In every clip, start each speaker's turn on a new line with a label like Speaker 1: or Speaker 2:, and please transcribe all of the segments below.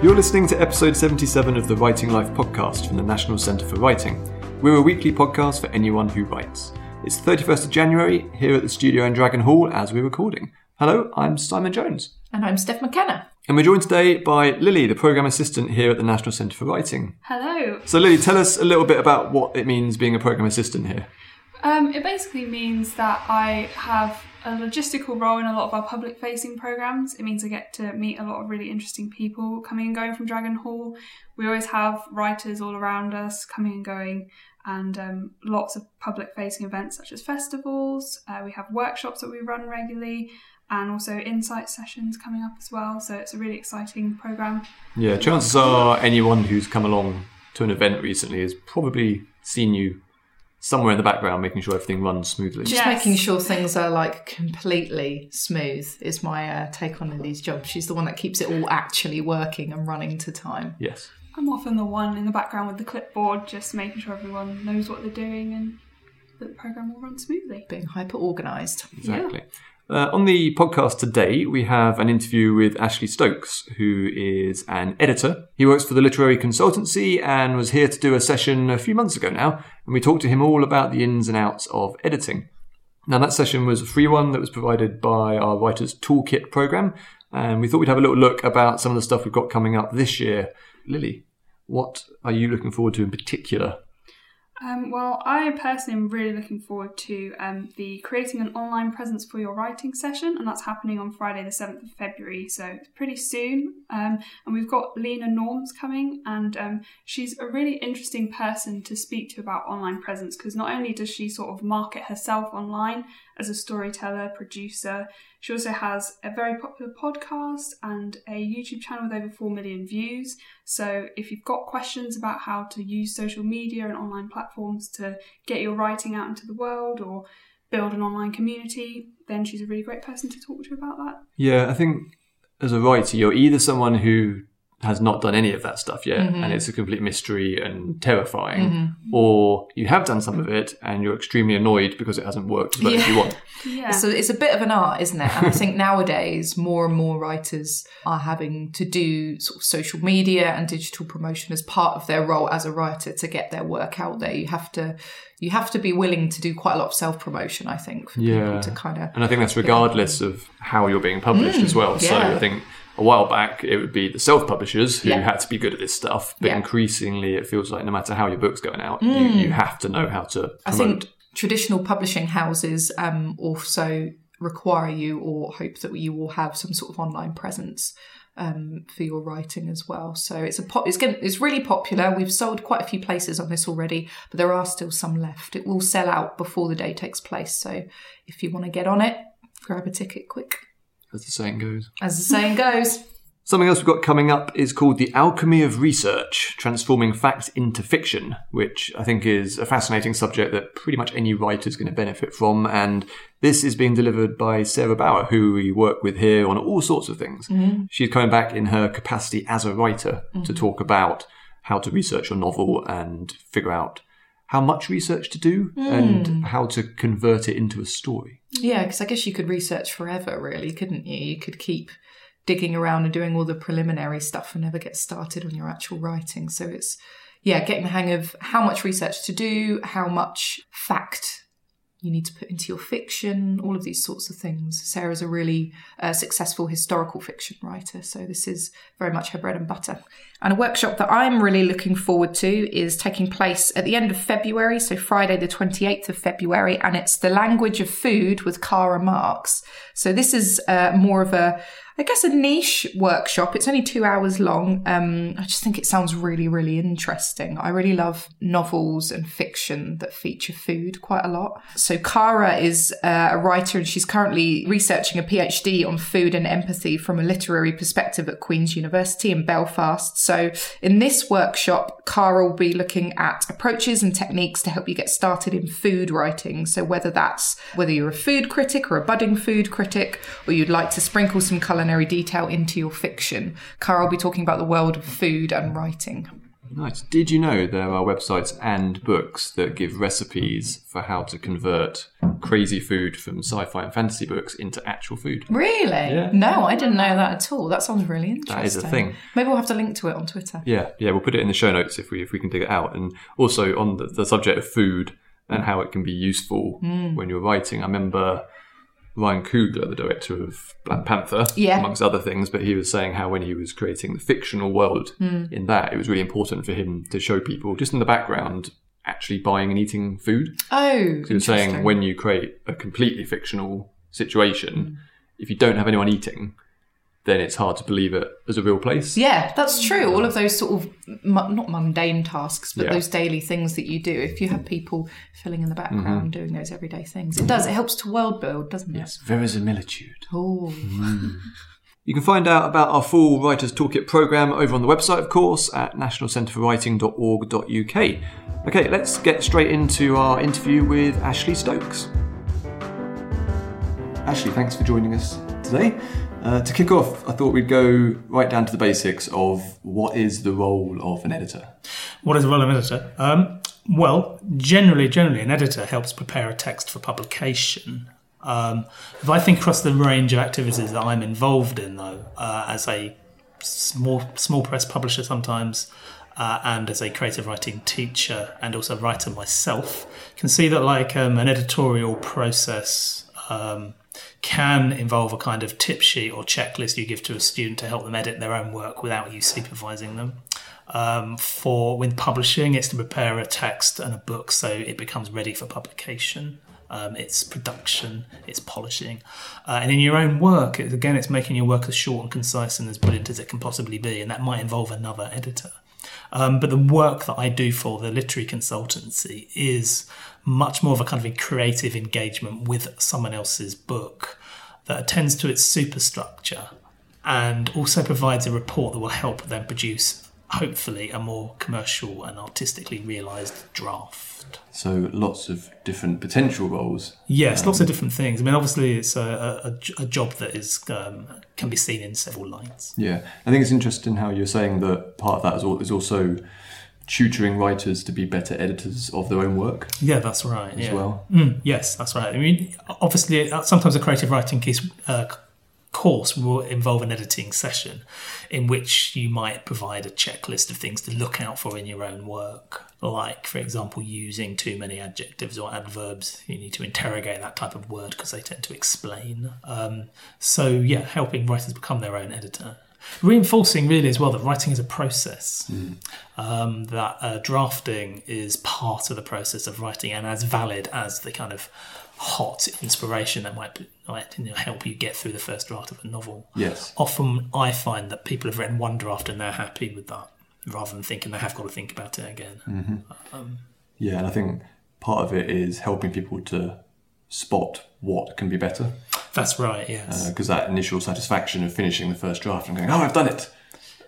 Speaker 1: You're listening to episode 77 of the Writing Life podcast from the National Centre for Writing. We're a weekly podcast for anyone who writes. It's 31st of January here at the studio in Dragon Hall as we're recording. Hello, I'm Simon Jones.
Speaker 2: And I'm Steph McKenna.
Speaker 1: And we're joined today by Lillie, the Programme Assistant here at the National Centre for Writing.
Speaker 3: Hello.
Speaker 1: So, Lillie, tell us a little bit about what it means being a Programme Assistant here.
Speaker 3: Um, it basically means that I have a logistical role in a lot of our public facing programs. It means I get to meet a lot of really interesting people coming and going from Dragon Hall. We always have writers all around us coming and going, and um, lots of public facing events such as festivals. Uh, we have workshops that we run regularly. And also insight sessions coming up as well, so it's a really exciting program.
Speaker 1: Yeah, chances are anyone who's come along to an event recently has probably seen you somewhere in the background making sure everything runs smoothly.
Speaker 2: Just
Speaker 3: Yes.
Speaker 2: making sure things are like completely smooth is my uh, take on Lillie's job. She's the one that keeps it all actually working and running to time.
Speaker 1: Yes.
Speaker 3: I'm often the one in the background with the clipboard, just making sure everyone knows what they're doing and that the program will run smoothly.
Speaker 2: Being hyper organised.
Speaker 1: Exactly. Uh, on the podcast today, we have an interview with Ashley Stokes, who is an editor. He works for the Literary Consultancy and was here to do a session a few months ago now, and we talked to him all about the ins and outs of editing. Now, that session was a free one that was provided by our Writers Toolkit program, and we thought we'd have a little look about some of the stuff we've got coming up this year. Lillie, what are you looking forward to in particular?
Speaker 3: Um, well, I personally am really looking forward to um, the creating an online presence for your writing session, and that's happening on Friday, the 7th of February, so pretty soon. Um, and we've got Lena Norms coming, and um, she's a really interesting person to speak to about online presence because not only does she sort of market herself online as a storyteller, producer, she also has a very popular podcast and a YouTube channel with over 4 million views. So, if you've got questions about how to use social media and online platforms to get your writing out into the world or build an online community, then she's a really great person to talk to about that.
Speaker 1: Yeah, I think as a writer, you're either someone who has not done any of that stuff yet and mm-hmm. it's a complete mystery and terrifying, mm-hmm. or you have done some of mm-hmm. it and you're extremely annoyed because it hasn't worked as well as you want.
Speaker 3: Yeah.
Speaker 2: So it's a bit of an art, isn't it? And I think nowadays more and more writers are having to do sort of social media and digital promotion as part of their role as a writer to get their work out there. You have to you have to be willing to do quite a lot of self promotion, I think, for
Speaker 1: Yeah.
Speaker 2: people to kind of
Speaker 1: And I think that's regardless of how you're being published as mm. well. So
Speaker 2: yeah.
Speaker 1: I think a while back it would be the self publishers who
Speaker 2: Yeah.
Speaker 1: had to be good at this stuff, but
Speaker 2: Yeah.
Speaker 1: increasingly it feels like no matter how your book's going out, you, you have to know how to promote.
Speaker 2: I think traditional publishing houses um, also require you or hope that you will have some sort of online presence um, for your writing as well. So it's a pop, it's getting, it's really popular. We've sold quite a few places on this already, but there are still some left. It will sell out before the day takes place. So if you want to get on it, grab a ticket quick.
Speaker 1: As the saying goes.
Speaker 2: As the saying goes.
Speaker 1: Something else we've got coming up is called The Alchemy of Research Transforming Fact into Fiction, which I think is a fascinating subject that pretty much any writer is going to benefit from. And this is being delivered by Sarah Bower, who we work with here on all sorts of things. Mm-hmm. She's coming back in her capacity as a writer to mm-hmm. talk about how to research your novel and figure out how much research to do and hmm. how to convert it into a story.
Speaker 2: Yeah, because I guess you could research forever, really, couldn't you? You could keep digging around and doing all the preliminary stuff and never get started on your actual writing. So it's, yeah, getting the hang of how much research to do, how much fact you need to put into your fiction, all of these sorts of things. Sarah's a really uh, successful historical fiction writer, so this is very much her bread and butter. And a workshop that I'm really looking forward to is taking place at the end of February, so Friday, the 28th of February, and it's The Language of Food with Cara Marks. So this is uh, more of a I guess a niche workshop. It's only two hours long. Um, I just think it sounds really, really interesting. I really love novels and fiction that feature food quite a lot. So Kara is uh, a writer and she's currently researching a PhD on food and empathy from a literary perspective at Queen's University in Belfast. So in this workshop, Kara will be looking at approaches and techniques to help you get started in food writing. So whether that's whether you're a food critic or a budding food critic, or you'd like to sprinkle some culinary detail into your fiction, Cara will be talking about the world of food and writing.
Speaker 1: Nice. Did you know there are websites and books that give recipes for how to convert crazy food from sci-fi and fantasy books into actual food?
Speaker 2: Really?
Speaker 1: Yeah.
Speaker 2: No, I didn't know that at all. That sounds really interesting.
Speaker 1: That is a thing.
Speaker 2: Maybe we'll have to link to it on Twitter.
Speaker 1: Yeah, yeah, we'll put it in the show notes if we if we can dig it out. And also on the, the subject of food and how it can be useful
Speaker 2: Hmm.
Speaker 1: when you're writing. I remember Ryan Coogler, the director of Black Panther,
Speaker 2: Yeah.
Speaker 1: amongst other things, but he was saying how when he was creating the fictional world
Speaker 2: Hmm.
Speaker 1: in that, it was really important for him to show people just in the background actually buying and eating food.
Speaker 2: Oh,
Speaker 1: He was saying when you create a completely fictional situation,
Speaker 2: Hmm.
Speaker 1: if you don't have anyone eating, then it's hard to believe it as a real place.
Speaker 2: Yeah, that's true. All of those sort of mu- not mundane tasks, but
Speaker 1: Yeah.
Speaker 2: those daily things that you do. If you have people filling in the background mm-hmm. doing those everyday things, it does. It helps to world build, doesn't it?
Speaker 1: Yes, verisimilitude.
Speaker 2: Oh, mm.
Speaker 1: You can find out about our full Writers Toolkit program over on the website, of course, at nationalcentreforwriting.org.uk. Okay, let's get straight into our interview with Ashley Stokes. Ashley, thanks for joining us today. Uh, to kick off, I thought we'd go right down to the basics of what is the role of an editor.
Speaker 4: What is a role of an editor? Um, well, generally, generally, an editor helps prepare a text for publication. Um, if I think across the range of activities that I'm involved in, though, uh, as a small small press publisher sometimes, uh, and as a creative writing teacher and also writer myself, can see that like um, an editorial process. Um, can involve a kind of tip sheet or checklist you give to a student to help them edit their own work without you supervising them. Um, for when publishing, it's to prepare a text and a book so it becomes ready for publication. Um, it's production, it's polishing, uh, and in your own work, it, again, it's making your work as short and concise and as brilliant as it can possibly be, and that might involve another editor. Um, but the work that I do for the literary consultancy is much more of a kind of a creative engagement with someone else's book that attends to its superstructure and also provides a report that will help them produce, hopefully, a more commercial and artistically realised draft.
Speaker 1: So, lots of different potential roles.
Speaker 4: Yes, lots of different things. I mean, obviously, it's a, a, a job that is um, can be seen in several lines.
Speaker 1: Yeah, I think it's interesting how you're saying that part of that is also tutoring writers to be better editors of their own work
Speaker 4: Yeah, that's right.
Speaker 1: as
Speaker 4: yeah.
Speaker 1: well.
Speaker 4: Mm, yes, that's right. I mean, obviously, uh, sometimes a creative writing case, uh, course will involve an editing session in which you might provide a checklist of things to look out for in your own work. Like, for example, using too many adjectives or adverbs. You need to interrogate that type of word because they tend to explain. Um, so, yeah, helping writers become their own editor. Reinforcing really as well that writing is a process um, that uh, drafting is part of the process of writing and as valid as the kind of hot inspiration that might, might you know, help you get through the first draft of a novel.
Speaker 1: Yes.
Speaker 4: Often I find that people have written one draft and they're happy with that rather than thinking they have got to think about it again.
Speaker 1: Yeah, and I think part of it is helping people to spot what can be better
Speaker 4: That's right, yes.
Speaker 1: because that initial satisfaction of finishing the first draft and going, "Oh, I've done it,"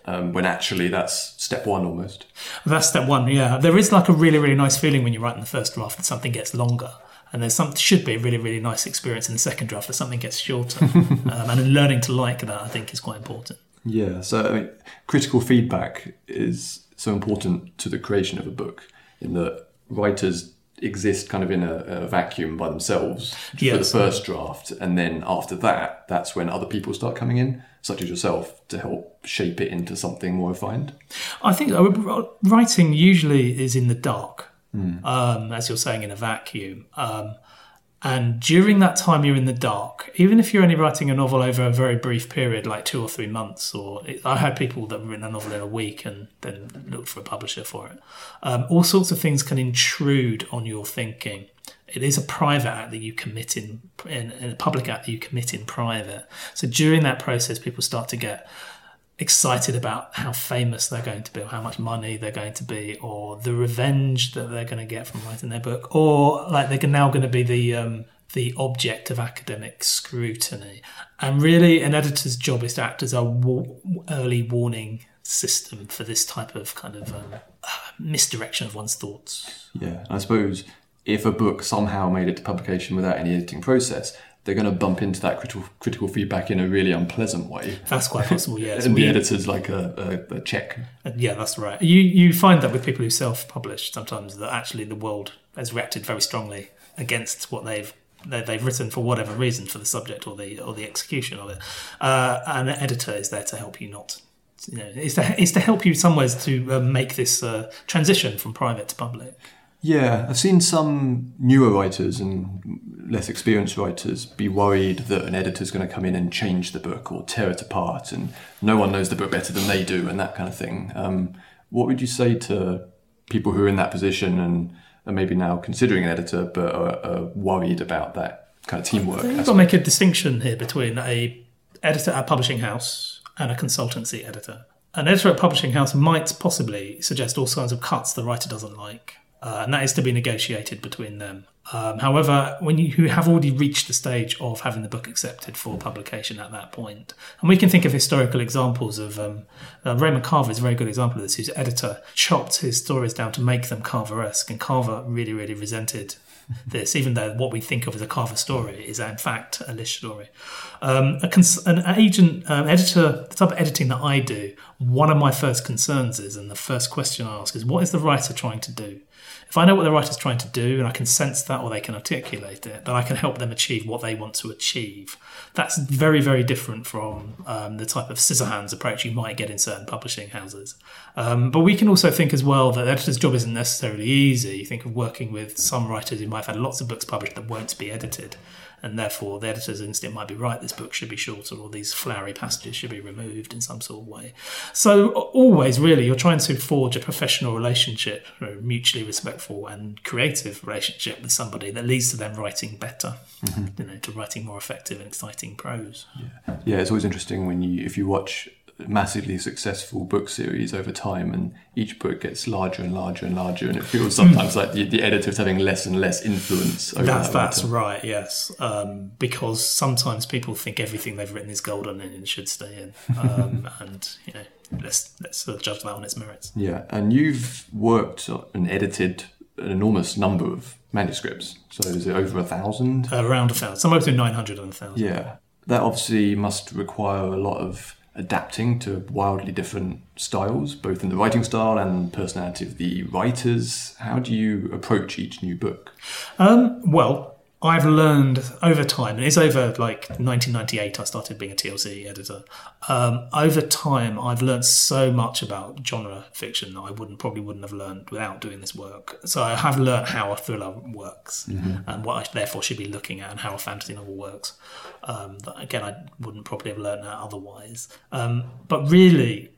Speaker 1: um, when actually that's step one almost.
Speaker 4: That's step one. Yeah, there is like a really, really nice feeling when you're writing the first draft that something gets longer, and there's some should be a really, really nice experience in the second draft that something gets shorter. um, and learning to like that, I think, is quite important.
Speaker 1: Yeah, so I mean, critical feedback is so important to the creation of a book in that writers exist kind of in a, a vacuum by themselves for the first draft, and then after that, that's when other people start coming in, such as yourself, to help shape it into something more refined.
Speaker 4: I think uh, writing usually is in the dark, um, as you're saying, in a vacuum. Um, and during that time you're in the dark, even if you're only writing a novel over a very brief period, like two or three months, or I had people that have written a novel in a week and then looked for a publisher for it. Um, all sorts of things can intrude on your thinking. It is a private act that you commit in, in, in a public act that you commit in private. So during that process, people start to get excited about how famous they're going to be, or how much money they're going to be, or the revenge that they're going to get from writing their book, or like they're now going to be the um, the object of academic scrutiny. And really, an editor's job is to act as a early warning system for this type of kind of um, misdirection of one's thoughts.
Speaker 1: Yeah, I suppose if a book somehow made it to publication without any editing process, they're going to bump into that critical critical feedback in a really unpleasant way.
Speaker 4: That's quite possible, yes.
Speaker 1: and the editor's like a, a, a check.
Speaker 4: Uh, Yeah, that's right. You you find that with people who self-publish sometimes that actually the world has reacted very strongly against what they've they- they've written for whatever reason for the subject or the or the execution of it. Uh, and an editor is there to help you not. You know, is to to help you in some ways to uh, make this uh, transition from private to public.
Speaker 1: Yeah, I've seen some newer writers and less experienced writers be worried that an editor's going to come in and change the book or tear it apart, and no one knows the book better than they do, and that kind of thing. Um, what would you say to people who are in that position and are maybe now considering an editor but are, are worried about that kind of teamwork?
Speaker 4: You've got to make a distinction here between a editor at a publishing house and a consultancy editor. An editor at a publishing house might possibly suggest all kinds of cuts the writer doesn't like, uh, and that is to be negotiated between them. Um, however, when you who have already reached the stage of having the book accepted for publication at that point, and we can think of historical examples of um, uh, Raymond Carver is a very good example of this, whose editor chopped his stories down to make them Carver-esque, and Carver really, really resented this, even though what we think of as a Carver story is in fact a Lish story. Um, a cons- an agent, um, editor, the type of editing that I do, one of my first concerns is, and the first question I ask is, what is the writer trying to do? If I know what the writer's trying to do and I can sense that or they can articulate it, then I can help them achieve what they want to achieve. That's very, very different from um, the type of scissorhands approach you might get in certain publishing houses. Um, but we can also think as well that the editor's job isn't necessarily easy. You think of working with some writers who might have had lots of books published that won't be edited. And therefore, the editor's instinct might be right. This book should be shorter, or these flowery passages should be removed in some sort of way. So, always, really, you're trying to forge a professional relationship, a mutually respectful and creative relationship with somebody that leads to them writing better, you know, to writing more effective and exciting prose.
Speaker 1: Yeah, Yeah, it's always interesting when you if you watch massively successful book series over time and each book gets larger and larger and larger and it feels sometimes like the, the editor is having less and less influence over
Speaker 4: That's
Speaker 1: that
Speaker 4: that's right, yes. Um, because sometimes people think everything they've written is golden and it should stay in, um, and you know, let's let's uh, judge that on its merits.
Speaker 1: Yeah, and you've worked and edited an enormous number of manuscripts. So is it over a thousand?
Speaker 4: Around a thousand, somewhere between nine hundred and a thousand.
Speaker 1: Yeah, that obviously must require a lot of adapting to wildly different styles, both in the writing style and personality of the writers. How do you approach each new book?
Speaker 4: Um, well, I've learned over time, and it's over like 1998. I started being a TLC editor. Um, over time, I've learned so much about genre fiction that I wouldn't probably wouldn't have learned without doing this work. So I have learned how a thriller works and what I therefore should be looking at, and how a fantasy novel works. Um, that, again, I wouldn't probably have learned that otherwise. Um, but really,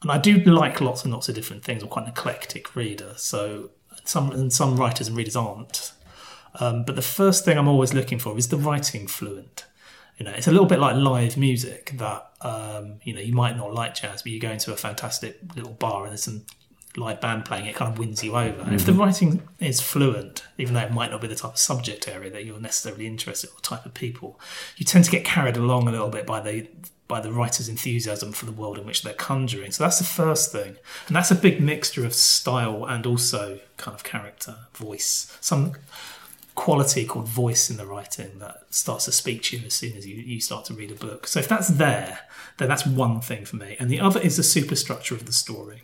Speaker 4: and I do like lots and lots of different things. I'm quite an eclectic reader, so some and some writers and readers aren't. Um, but the first thing I'm always looking for is the writing fluent. You know, it's a little bit like live music that um, you know you might not like jazz, but you go into a fantastic little bar and there's some live band playing, it kind of wins you over. And if the writing is fluent, even though it might not be the type of subject area that you're necessarily interested in, or type of people, you tend to get carried along a little bit by the by the writer's enthusiasm for the world in which they're conjuring. So that's the first thing, and that's a big mixture of style and also kind of character, voice, some quality called voice in the writing that starts to speak to you as soon as you, you start to read a book. So if that's there, then that's one thing for me. And the other is the superstructure of the story.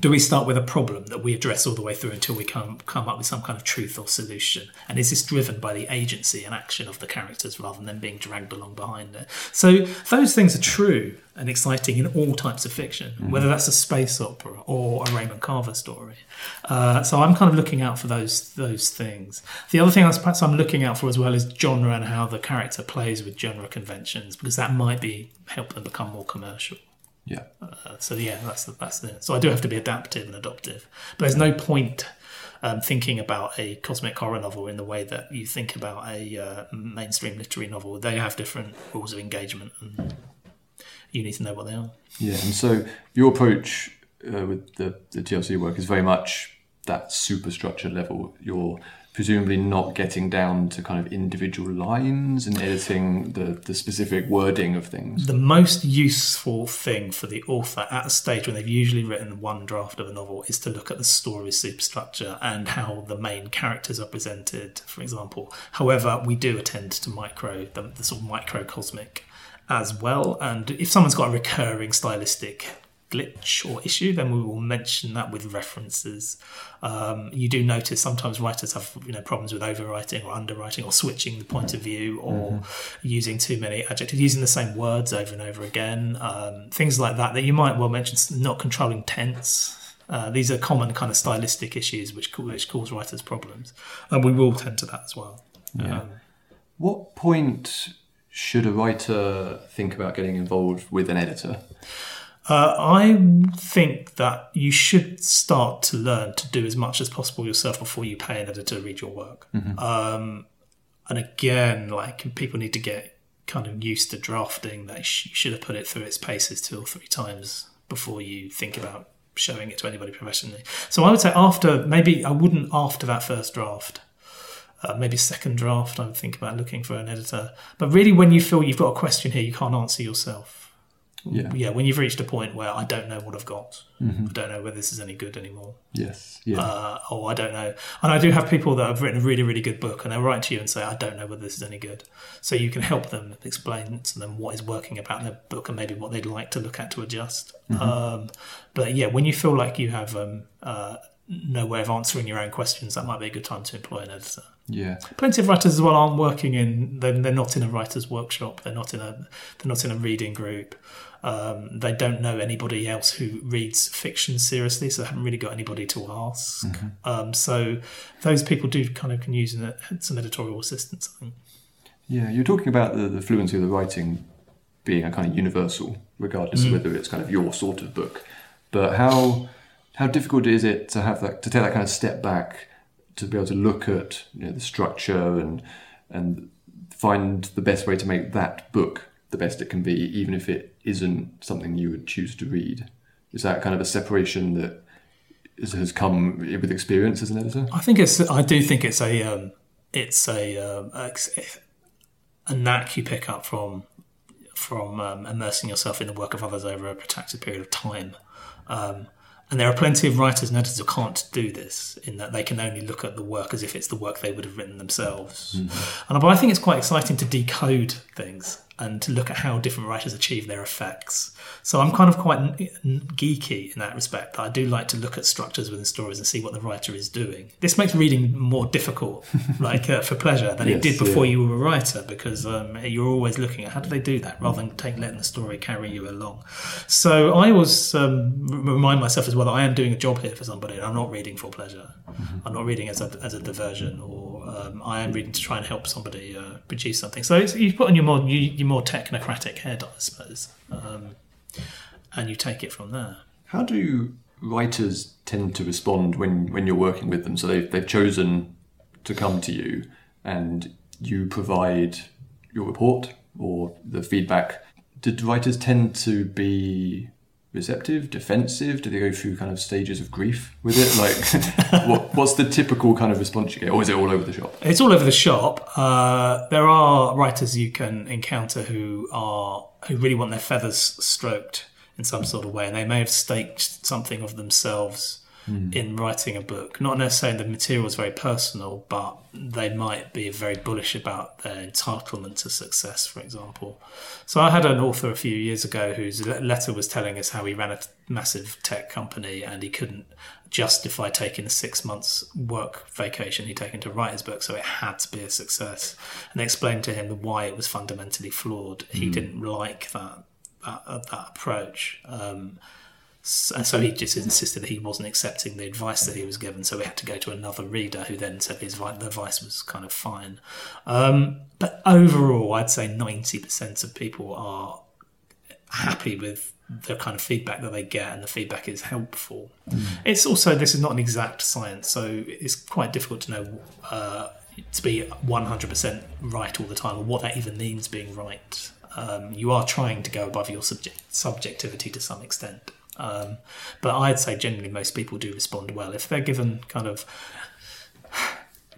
Speaker 4: Do we start with a problem that we address all the way through until we come come up with some kind of truth or solution? And is this driven by the agency and action of the characters rather than them being dragged along behind it? So those things are true and exciting in all types of fiction, whether that's a space opera or a Raymond Carver story. Uh, so I'm kind of looking out for those those things. The other thing I perhaps I'm looking out for as well is genre and how the character plays with genre conventions because that might be help them become more commercial.
Speaker 1: Yeah.
Speaker 4: Uh, so yeah, that's the, that's the. So I do have to be adaptive and adoptive, but there's no point um, thinking about a cosmic horror novel in the way that you think about a uh, mainstream literary novel. They have different rules of engagement, and you need to know what they are.
Speaker 1: Yeah, and so your approach uh, with the, the TLC work is very much that superstructure level. You're presumably not getting down to kind of individual lines and editing the, the specific wording of things.
Speaker 4: The most useful thing for the author at a stage when they've usually written one draft of a novel is to look at the story superstructure and how the main characters are presented, for example. However, we do attend to micro, the, the sort of microcosmic as well. And if someone's got a recurring stylistic glitch or issue, then we will mention that with references. Um, you do notice sometimes writers have you know problems with overwriting or underwriting or switching the point of view or mm-hmm. using too many adjectives, using the same words over and over again, um, things like that that you might well mention. Not controlling tense. Uh, these are common kind of stylistic issues which which cause writers problems, and we will tend to that as well.
Speaker 1: Yeah. Um, what point should a writer think about getting involved with an editor?
Speaker 4: Uh, I think that you should start to learn to do as much as possible yourself before you pay an editor to read your work. Mm-hmm. Um, and again, like people need to get kind of used to drafting. That you should have put it through its paces two or three times before you think about showing it to anybody professionally. So I would say after maybe I wouldn't after that first draft. Uh, maybe second draft, I would think about looking for an editor. But really, when you feel you've got a question here you can't answer yourself,
Speaker 1: yeah.
Speaker 4: yeah, when you've reached a point where I don't know what I've got, mm-hmm. I don't know whether this is any good anymore.
Speaker 1: Yes, yeah.
Speaker 4: Uh, or I don't know. And I do have people that have written a really, really good book and they'll write to you and say, I don't know whether this is any good. So you can help them explain to them what is working about their book and maybe what they'd like to look at to adjust. Mm-hmm. Um, but yeah, when you feel like you have um, uh, no way of answering your own questions, that might be a good time to employ an editor.
Speaker 1: Yeah,
Speaker 4: plenty of writers as well aren't working in. They're, they're not in a writers' workshop. They're not in a. They're not in a reading group. Um, they don't know anybody else who reads fiction seriously, so they haven't really got anybody to ask. Mm-hmm. Um, so those people do kind of can use some editorial assistance. I think.
Speaker 1: Yeah, you're talking about the, the fluency of the writing being a kind of universal, regardless mm. of whether it's kind of your sort of book. But how how difficult is it to have that to take that kind of step back to be able to look at you know, the structure and and find the best way to make that book the best it can be, even if it isn't something you would choose to read. Is that kind of a separation that has come with experience as an editor?
Speaker 4: I think it's. I do think it's a. Um, it's a, um, a, a knack you pick up from from um, immersing yourself in the work of others over a protracted period of time. Um, and there are plenty of writers and editors who can't do this, in that they can only look at the work as if it's the work they would have written themselves. Mm-hmm. And but I think it's quite exciting to decode things and to look at how different writers achieve their effects. So I'm kind of quite geeky in that respect. I do like to look at structures within stories and see what the writer is doing. This makes reading more difficult, like uh, for pleasure, than yes, it did before yeah. you were a writer, because um, you're always looking at how do they do that, rather than take, letting the story carry you along. So I always um, remind myself as well that I am doing a job here for somebody, and I'm not reading for pleasure. Mm-hmm. I'm not reading as a, as a diversion, or um, I am reading to try and help somebody uh, produce something. So you put on your more your more technocratic head, I suppose. Um, and you take it from there.
Speaker 1: How do writers tend to respond when, when you're working with them? So they've, they've chosen to come to you and you provide your report or the feedback. Did writers tend to be receptive, defensive? Do they go through kind of stages of grief with it? Like, what, what's the typical kind of response you get, or is it all over the shop?
Speaker 4: It's all over the shop. Uh, there are writers you can encounter who are who really want their feathers stroked in some sort of way, and they may have staked something of themselves mm. in writing a book. Not necessarily the material is very personal, but they might be very bullish about their entitlement to success, for example. So I had an author a few years ago whose letter was telling us how he ran a massive tech company and he couldn't justify taking the six months work vacation he'd taken to write his book, so it had to be a success. And they explained to him why it was fundamentally flawed. He mm. didn't like that that, that approach. Um, and so he just insisted that he wasn't accepting the advice that he was given, so we had to go to another reader who then said his the advice was kind of fine. Um, but overall, I'd say 90% of people are happy with the kind of feedback that they get, and the feedback is helpful. Mm. It's also, this is not an exact science, so it's quite difficult to know. Uh, to be 100% right all the time, or what that even means being right. Um, you are trying to go above your subject, subjectivity to some extent. Um, but I'd say generally most people do respond well if they're given kind of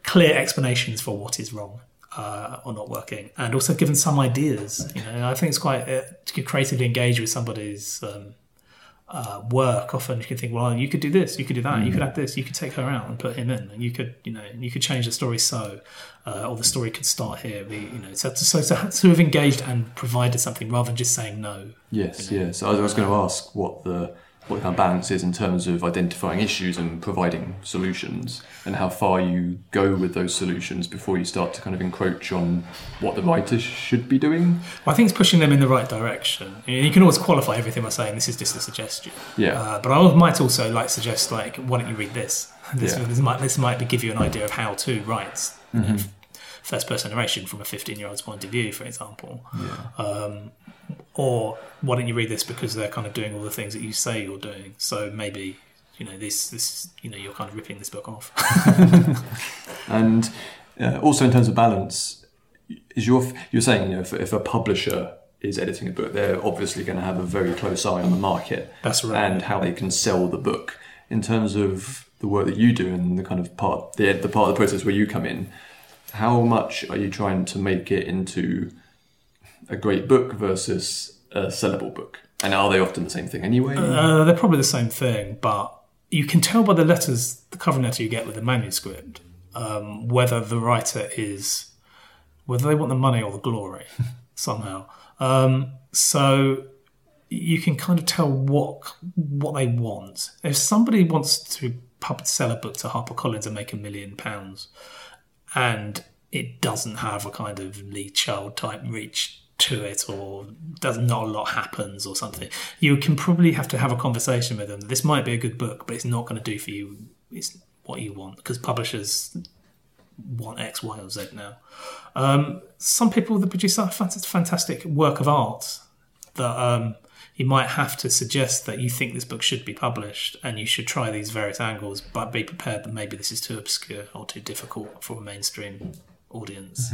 Speaker 4: clear explanations for what is wrong uh, or not working, and also given some ideas. You know, I think it's quite uh, to creatively engage with somebody's um, uh, work. Often you can think, well, you could do this, you could do that, you could add this, you could take her out and put him in, and you could, you know, you could change the story so, uh, or the story could start here. You know, so so so to have engaged and provided something rather than just saying no.
Speaker 1: Yes, yes. I was, I was going to ask what the what the kind of balance is in terms of identifying issues and providing solutions, and how far you go with those solutions before you start to kind of encroach on what the writers should be doing.
Speaker 4: Well, I think it's pushing them in the right direction. You can always qualify everything by saying this is just a suggestion.
Speaker 1: Yeah.
Speaker 4: Uh, but I might also like suggest like, why don't you read this? This,
Speaker 1: Yeah.
Speaker 4: this might this might give you an idea of how to write
Speaker 1: Mm-hmm.
Speaker 4: First person narration from a 15 year old's point of view, for example. Um, or why don't you read this because they're kind of doing all the things that you say you're doing? So maybe you know this this you know you're kind of ripping this book off.
Speaker 1: And uh, also in terms of balance, is your you're saying you know if, if a publisher is editing a book, they're obviously going to have a very close eye on the market.
Speaker 4: That's right.
Speaker 1: And how they can sell the book. In terms of the work that you do and the kind of part the the part of the process where you come in, how much are you trying to make it into a great book versus a sellable book? And are they often the same thing anyway?
Speaker 4: Uh, they're probably the same thing, but you can tell by the letters, the cover letter you get with the manuscript, um, whether the writer is, whether they want the money or the glory somehow. Um, so you can kind of tell what what they want. If somebody wants to sell a book to HarperCollins and make a million pounds, and it doesn't have a kind of Lee Child type reach to it or does not a lot happens or something. You can probably have to have a conversation with them. This might be a good book but it's not going to do for you. It's what you want because publishers want x y or z now. Um, some people that produce a fantastic, work of art that um, you might have to suggest that you think this book should be published and you should try these various angles, but be prepared that maybe this is too obscure or too difficult for a mainstream audience.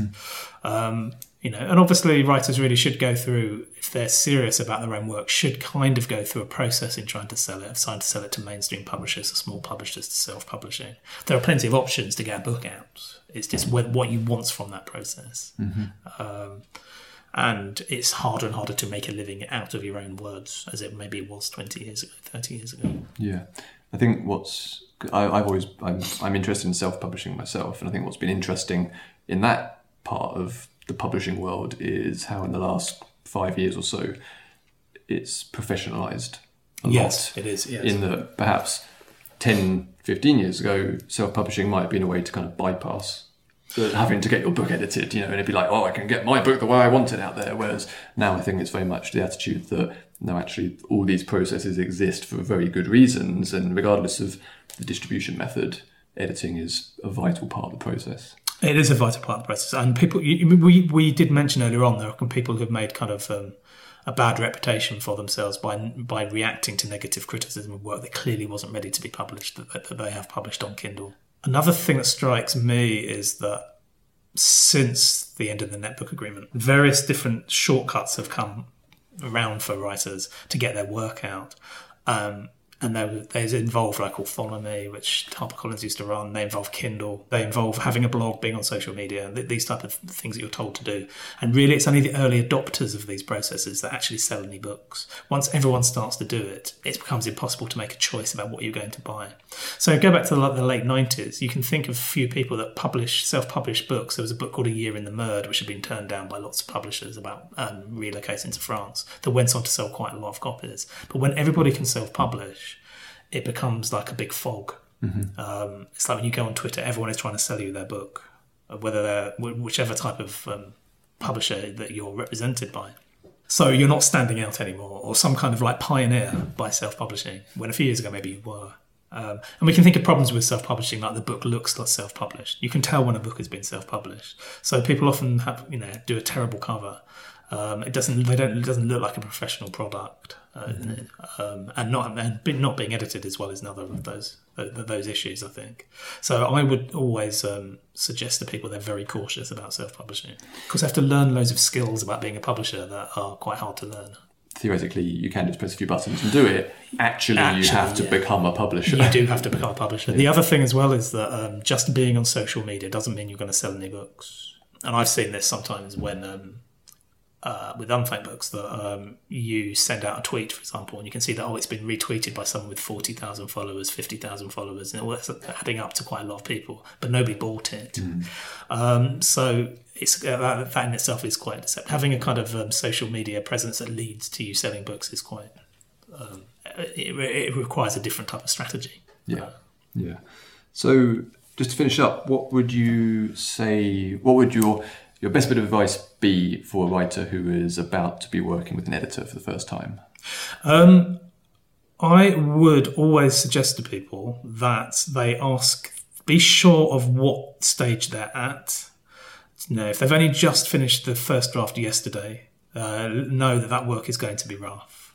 Speaker 4: Um, you know, and obviously writers really should go through, if they're serious about their own work, should kind of go through a process in trying to sell it, trying to sell it to mainstream publishers, or small publishers to self-publishing. There are plenty of options to get a book out. It's just what, what you want from that process. Um, and it's harder and harder to make a living out of your own words, as it maybe was 20 years ago, 30 years ago.
Speaker 1: Yeah, I think what's I, I've always I'm, I'm interested in self-publishing myself, and I think what's been interesting in that part of the publishing world is how in the last five years or so it's professionalized a lot. Yes.
Speaker 4: It is. Yes.
Speaker 1: In that perhaps 10, 15 years ago, self-publishing might have been a way to kind of bypass having to get your book edited, you know, and it'd be like, oh, I can get my book the way I want it out there. Whereas now I think it's very much the attitude that no, actually, all these processes exist for very good reasons, and regardless of the distribution method, editing is a vital part of the process.
Speaker 4: It is a vital part of the process, and people. We we did mention earlier on there are people who've made kind of um, a bad reputation for themselves by by reacting to negative criticism of work that clearly wasn't ready to be published that, that they have published on Kindle. Another thing that strikes me is that since the end of the Net Book Agreement, various different shortcuts have come around for writers to get their work out. Um, and there, there's involved like Authonomy, which HarperCollins used to run. They involve Kindle. They involve having a blog, being on social media, th- these type of things that you're told to do. And really, it's only the early adopters of these processes that actually sell any books. Once everyone starts to do it, it becomes impossible to make a choice about what you're going to buy. So go back to the, the late 90s. You can think of a few people that publish self-published books. There was a book called A Year in the Merde, which had been turned down by lots of publishers about um, relocating to France, that went on to sell quite a lot of copies. But when everybody can self-publish, it becomes like a big fog. Um, it's like when you go on Twitter, everyone is trying to sell you their book, uh, whether they're whichever type of um, publisher that you're represented by. So you're not standing out anymore, or some kind of like pioneer by self-publishing. When a few years ago, maybe you were. Um, and we can think of problems with self-publishing, like the book looks like self-published. You can tell when a book has been self-published. So people often have, you know, do a terrible cover. Um, it doesn't, they don't, it doesn't look like a professional product, uh, um, and not and not being edited as well is another of those th- th- those issues. I think. So I would always um, suggest to people they're very cautious about self-publishing because they have to learn loads of skills about being a publisher that are quite hard to learn.
Speaker 1: theoretically you can just press a few buttons and do it. Actually, you have to
Speaker 4: yeah.
Speaker 1: become a publisher.
Speaker 4: You do have to become a publisher. The other thing as well is that um, just being on social media doesn't mean you're going to sell any books. And I've seen this sometimes when um, uh, with Unthank Books that um, you send out a tweet, for example, and you can see that oh, it's been retweeted by someone with forty thousand followers, fifty thousand followers, and it's adding up to quite a lot of people, but nobody bought it. Um, so it's uh, that, that in itself is quite deceptive. Having a kind of um, social media presence that leads to you selling books is quite. Um, it, it requires a different type of strategy.
Speaker 1: Yeah, yeah. So just to finish up, what would you say? What would your your best bit of advice be for a writer who is about to be working with an editor for the first time?
Speaker 4: Um, I would always suggest to people that they ask, be sure of what stage they're at. You know, if they've only just finished the first draft yesterday, uh, know that that work is going to be rough.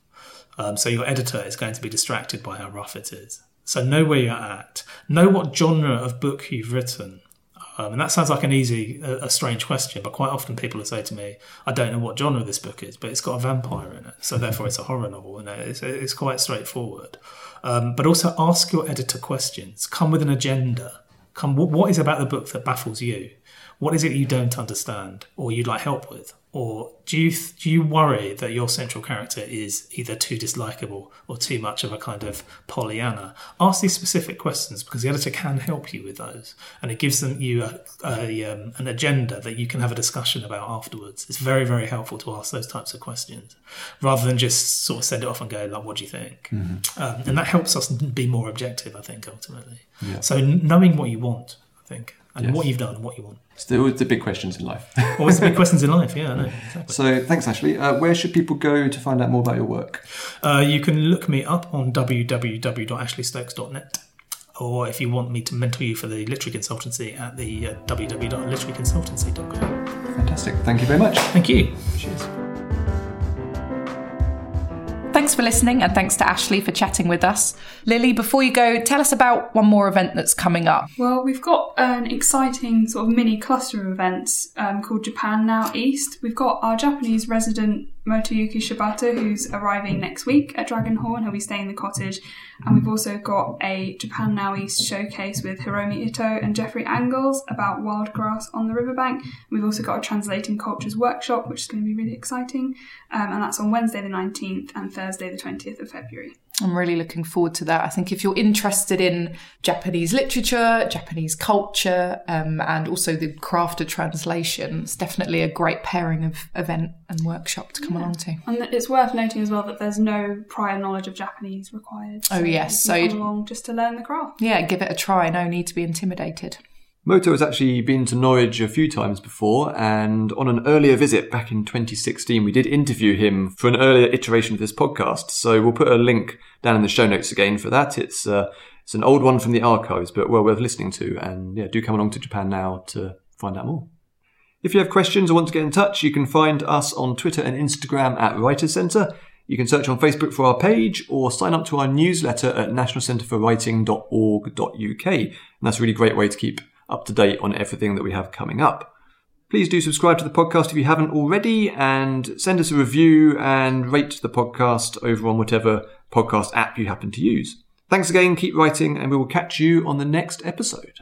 Speaker 4: Um, so your editor is going to be distracted by how rough it is. So know where you're at. Know what genre of book you've written. Um, and that sounds like an easy, a, a strange question, but quite often people will say to me, "I don't know what genre this book is, but it's got a vampire in it, so therefore it's a horror novel." And it's, it's quite straightforward. Um, but also ask your editor questions. Come with an agenda. Come, what, what is about the book that baffles you? What is it you don't understand, or you'd like help with? Or do you do you worry that your central character is either too dislikable or too much of a kind of Pollyanna? Ask these specific questions because the editor can help you with those, and it gives them you a, a um, an agenda that you can have a discussion about afterwards. It's very very helpful to ask those types of questions rather than just sort of send it off and go like, "What do you think?" Um, and that helps us be more objective. I think ultimately.
Speaker 1: Yeah.
Speaker 4: So knowing what you want, I think, and
Speaker 1: Yes.
Speaker 4: what you've done and what you want.
Speaker 1: Still, the big questions in life.
Speaker 4: Always the big questions in life. Yeah, I know. Exactly.
Speaker 1: so, thanks, Ashley. Uh, where should people go to find out more about your work?
Speaker 4: Uh, you can look me up on www.ashleystokes.net. Or if you want me to mentor you for the literary consultancy at the uh, www.literaryconsultancy.com.
Speaker 1: Fantastic. Thank you very much.
Speaker 4: Thank you.
Speaker 1: Cheers.
Speaker 2: Thanks for listening, and thanks to Ashley for chatting with us. Lillie, before you go, tell us about one more event that's coming up.
Speaker 3: Well, we've got an exciting sort of mini cluster of events um, called Japan Now East. We've got our Japanese resident Motoyuki Shibata, who's arriving next week at Dragon Dragonhorn. He'll be staying in the cottage. And we've also got a Japan Now East showcase with Hiromi Ito and Jeffrey Angles about wild grass on the riverbank. We've also got a Translating Cultures workshop, which is going to be really exciting. Um, and that's on Wednesday the 19th and Thursday the 20th of February.
Speaker 2: I'm really looking forward to that. I think if you're interested in Japanese literature, Japanese culture, um, and also the craft of translation, it's definitely a great pairing of event and workshop to come along to.
Speaker 3: And it's worth noting as well that there's no prior knowledge of Japanese required.
Speaker 2: Oh, yes,
Speaker 3: you
Speaker 2: so
Speaker 3: can
Speaker 2: you'd-
Speaker 3: come along just to learn the craft.
Speaker 2: Yeah, give it a try. No need to be intimidated.
Speaker 1: Moto has actually been to Norwich a few times before, and on an earlier visit back in 2016, we did interview him for an earlier iteration of this podcast. So we'll put a link down in the show notes again for that. It's uh, it's an old one from the archives, but well worth listening to. And yeah, do come along to Japan now to find out more. If you have questions or want to get in touch, you can find us on Twitter and Instagram at Writers Centre. You can search on Facebook for our page or sign up to our newsletter at nationalcentreforwriting.org.uk. And that's a really great way to keep up to date on everything that we have coming up. Please do subscribe to the podcast if you haven't already and send us a review and rate the podcast over on whatever podcast app you happen to use. Thanks again, keep writing, and we will catch you on the next episode.